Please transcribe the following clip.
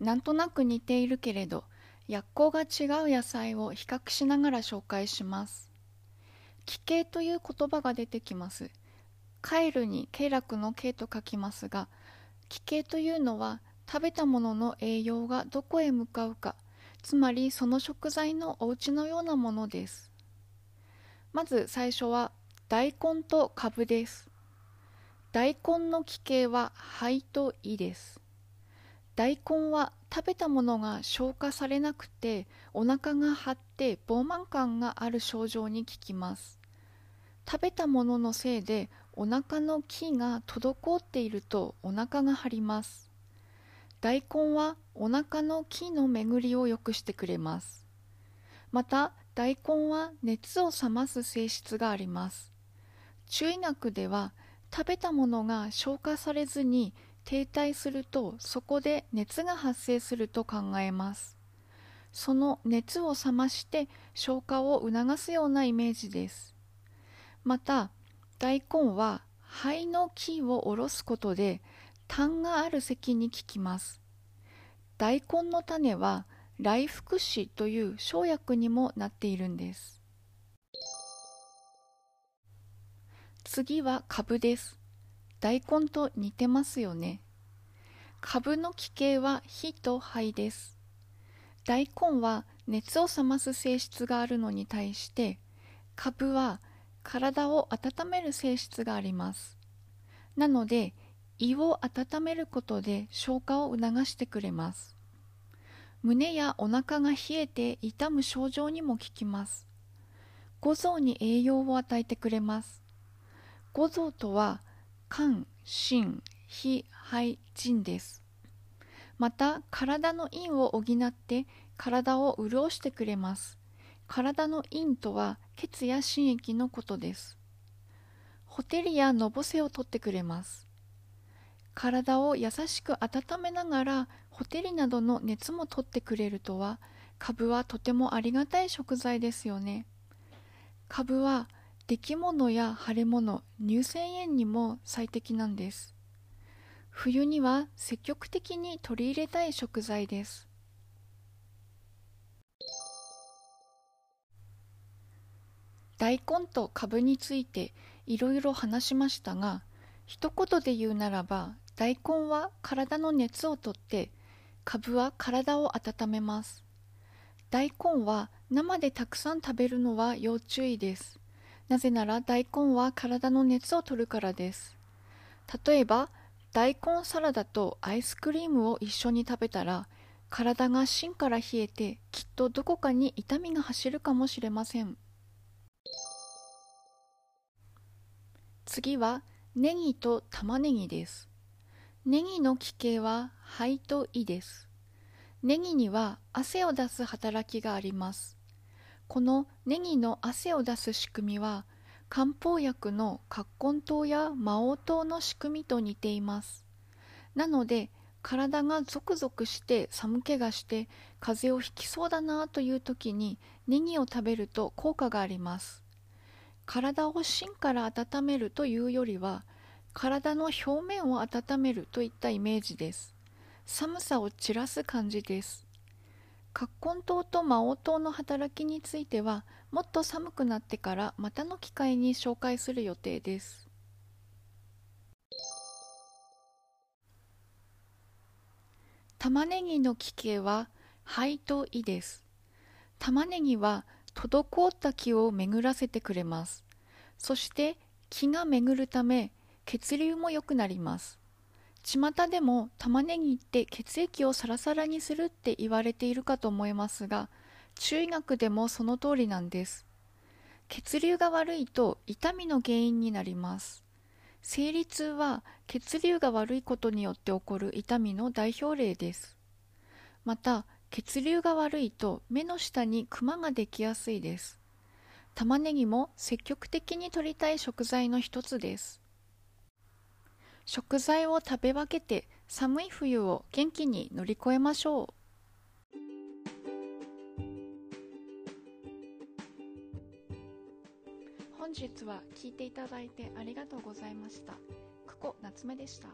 なんとなく似ているけれど薬効が違う野菜を比較しながら紹介します。気形という言葉が出てきます。カエルに経絡の経と書きますが気形というのは食べたものの栄養がどこへ向かうかつまりその食材のお家のようなものです。まず最初は大根とカブです。大根の気形は肺と胃です。大根は食べたものが消化されなくてお腹が張って膨満感がある症状に効きます。食べたもののせいでお腹の気が滞っているとお腹が張ります。大根はお腹の気の巡りを良くしてくれます。また大根は熱を冷ます性質があります。中医学では食べたものが消化されずに停滞するとそこで熱が発生すると考えます。その熱を冷まして消化を促すようなイメージです。また大根は肺の気を下ろすことで痰がある咳に効きます。大根の種は来福子という生薬にもなっているんです。次は株です。大根と似てますよね。株の気形は火と灰です。大根は熱を冷ます性質があるのに対して株は体を温める性質があります。なので胃を温めることで消化を促してくれます。胸やお腹が冷えて痛む症状にも効きます。五臓に栄養を与えてくれます。五臓とは肝、心、脾、肺、腎です。また、体の陰を補って体を潤してくれます。体の陰とは血や心液のことです。ほてりやのぼせを取ってくれます。体を優しく温めながらほてりなどの熱も取ってくれるとは、カブはとてもありがたい食材ですよね。カブは出来物や腫れ物乳腺炎にも最適なんです。冬には積極的に取り入れたい食材です。大根とカブについていろいろ話しましたが一言で言うならば大根は体の熱をとってカブは体を温めます。大根は生でたくさん食べるのは要注意です。なぜなら大根は体の熱を取るからです。例えば、大根サラダとアイスクリームを一緒に食べたら、体が芯から冷えてきっとどこかに痛みが走るかもしれません。次はネギと玉ねぎです。ネギの気形は肺と胃です。ネギには汗を出す働きがあります。このネギの汗を出す仕組みは漢方薬の葛根湯や魔王湯の仕組みと似ています。なので体がゾクゾクして寒気がして風邪をひきそうだなという時にネギを食べると効果があります。体を芯から温めるというよりは体の表面を温めるといったイメージです。寒さを散らす感じです。葛根湯と魔王湯の働きについてはもっと寒くなってからまたの機会に紹介する予定です。玉ねぎの気形は肺と胃です。玉ねぎは滞った気を巡らせてくれます。そして気が巡るため血流も良くなります。巷でも玉ねぎって血液をサラサラにするって言われているかと思いますが中医学でもその通りなんです。血流が悪いと痛みの原因になります。生理痛は血流が悪いことによって起こる痛みの代表例です。また血流が悪いと目の下にクマができやすいです。玉ねぎも積極的に摂りたい食材の一つです。食材を食べ分けて寒い冬を元気に乗り越えましょう本日は聞いていただいてありがとうございました。久保夏目でした。